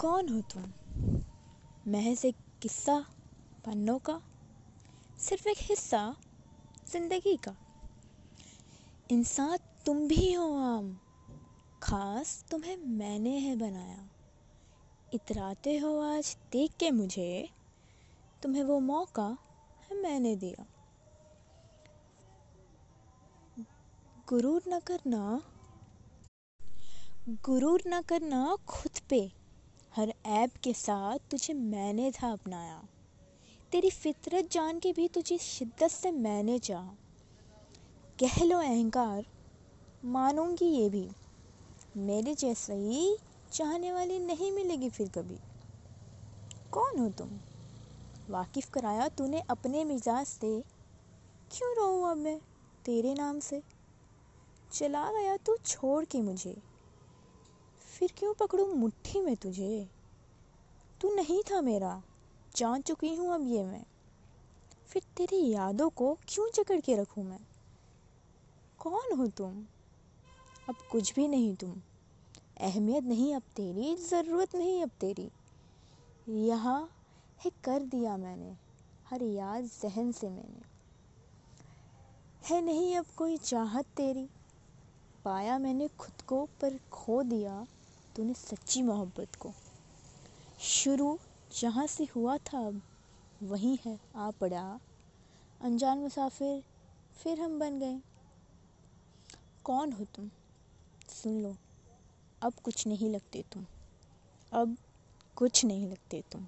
कौन हो तुम? महज एक किस्सा पन्नों का? सिर्फ़ एक हिस्सा ज़िंदगी का? इंसान तुम भी हो आम। खास तुम्हें मैंने है बनाया। इतराते हो आज देख के मुझे। तुम्हें वो मौका है मैंने दिया। गुरूर न करना, गुरूर न करना खुद पे। हर ऐप के साथ तुझे मैंने था अपनाया। तेरी फितरत जान के भी तुझे शिद्दत से मैंने चाहा। कह लो अहंकार, मानूँगी ये भी। मेरे जैसे ही चाहने वाली नहीं मिलेगी फिर कभी। कौन हो तुम? वाकिफ़ कराया तूने अपने मिजाज से। क्यों रहूँ अब मैं तेरे नाम से? चला गया तू छोड़ के मुझे। फिर क्यों पकड़ूं मुट्ठी में तुझे? तू नहीं था मेरा। जान चुकी हूँ अब ये मैं। फिर तेरी यादों को क्यों जकड़ के रखूँ मैं? कौन हो तुम? अब कुछ भी नहीं तुम। अहमियत नहीं अब तेरी, ज़रूरत नहीं अब तेरी। यहाँ है कर दिया मैंने, हर याद जहन से मैंने। है नहीं अब कोई चाहत तेरी। पाया मैंने खुद को पर खो दिया। तूने सच्ची मोहब्बत को। शुरू जहाँ से हुआ था, अब वहीं है, आ पड़ा। अनजान मुसाफिर, फिर हम बन गए। कौन हो तुम? सुन लो, अब कुछ नहीं लगते तुम। अब कुछ नहीं लगते तुम।